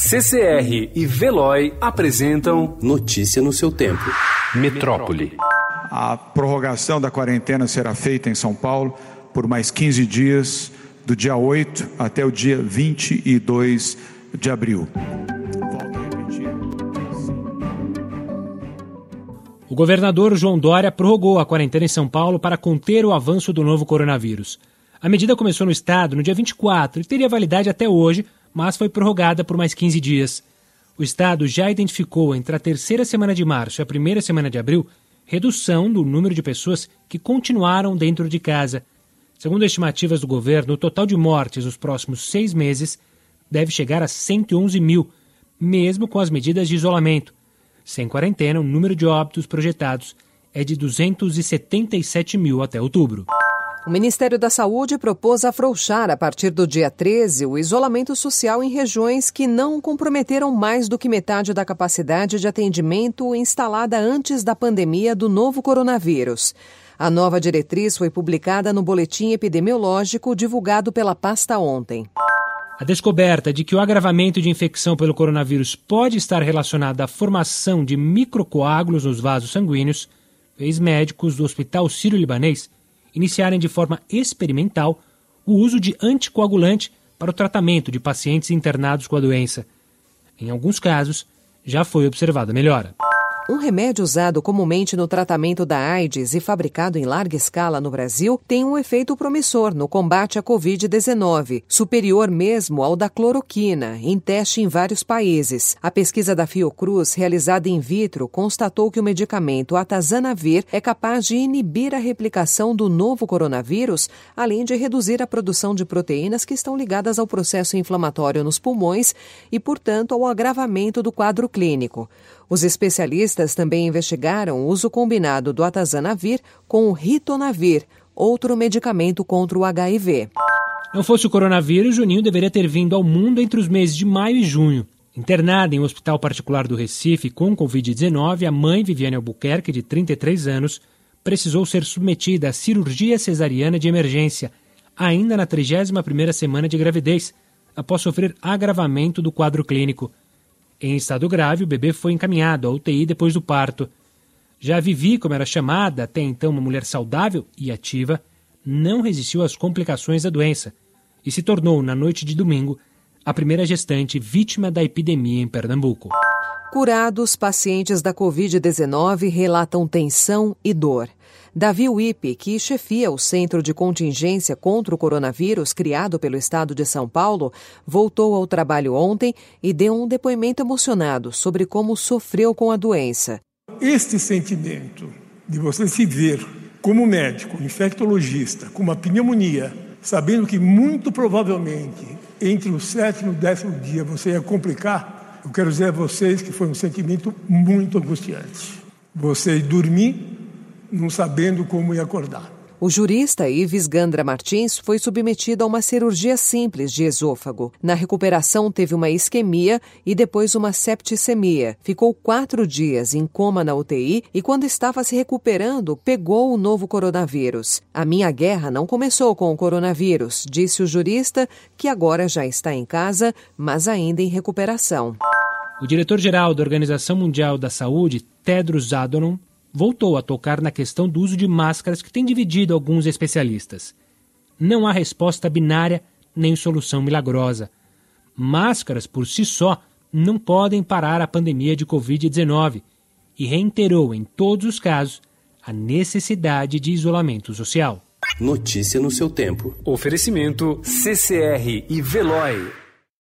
CCR e Veloy apresentam Notícia no seu tempo. Metrópole. A prorrogação da quarentena será feita em São Paulo por mais 15 dias, do dia 8 até o dia 22 de abril. O governador João Dória prorrogou a quarentena em São Paulo para conter o avanço do novo coronavírus. A medida começou no estado no dia 24 e teria validade até hoje, mas foi prorrogada por mais 15 dias. O estado já identificou entre a terceira semana de março e a primeira semana de abril redução do número de pessoas que continuaram dentro de casa. Segundo estimativas do governo, o total de mortes nos próximos seis meses deve chegar a 111 mil, mesmo com as medidas de isolamento. Sem quarentena, o número de óbitos projetados é de 277 mil até outubro. O Ministério da Saúde propôs afrouxar a partir do dia 13 o isolamento social em regiões que não comprometeram mais do que metade da capacidade de atendimento instalada antes da pandemia do novo coronavírus. A nova diretriz foi publicada no boletim epidemiológico divulgado pela pasta ontem. A descoberta de que o agravamento de infecção pelo coronavírus pode estar relacionado à formação de microcoágulos nos vasos sanguíneos fez médicos do Hospital Sírio-Libanês iniciarem de forma experimental o uso de anticoagulante para o tratamento de pacientes internados com a doença. Em alguns casos, já foi observada melhora. Um remédio usado comumente no tratamento da AIDS e fabricado em larga escala no Brasil tem um efeito promissor no combate à Covid-19, superior mesmo ao da cloroquina, em teste em vários países. A pesquisa da Fiocruz, realizada in vitro, constatou que o medicamento atazanavir é capaz de inibir a replicação do novo coronavírus, além de reduzir a produção de proteínas que estão ligadas ao processo inflamatório nos pulmões e, portanto, ao agravamento do quadro clínico. Os especialistas também investigaram o uso combinado do atazanavir com o ritonavir, outro medicamento contra o HIV. Não fosse o coronavírus, Juninho deveria ter vindo ao mundo entre os meses de maio e junho. Internada em um hospital particular do Recife com Covid-19, a mãe Viviane Albuquerque, de 33 anos, precisou ser submetida à cirurgia cesariana de emergência, ainda na 31ª semana de gravidez, após sofrer agravamento do quadro clínico. Em estado grave, o bebê foi encaminhado à UTI depois do parto. Já Vivi, como era chamada, até então uma mulher saudável e ativa, não resistiu às complicações da doença e se tornou, na noite de domingo, a primeira gestante vítima da epidemia em Pernambuco. Curados, pacientes da Covid-19 relatam tensão e dor. Davi Wipe, que chefia o Centro de Contingência contra o Coronavírus criado pelo Estado de São Paulo, voltou ao trabalho ontem e deu um depoimento emocionado sobre como sofreu com a doença. Este sentimento de você se ver como médico, infectologista, com uma pneumonia, sabendo que muito provavelmente entre o sétimo e o décimo dia você ia complicar, eu quero dizer a vocês que foi um sentimento muito angustiante. Você dormir não sabendo como ia acordar. O jurista Ives Gandra Martins foi submetido a uma cirurgia simples de esôfago. Na recuperação, teve uma isquemia e depois uma septicemia. Ficou quatro dias em coma na UTI e, quando estava se recuperando, pegou o novo coronavírus. A minha guerra não começou com o coronavírus, disse o jurista, que agora já está em casa, mas ainda em recuperação. O diretor-geral da Organização Mundial da Saúde, Tedros Adhanom, voltou a tocar na questão do uso de máscaras que tem dividido alguns especialistas. Não há resposta binária nem solução milagrosa. Máscaras por si só não podem parar a pandemia de Covid-19 e reiterou em todos os casos a necessidade de isolamento social. Notícia no seu tempo. Oferecimento CCR e Veloy.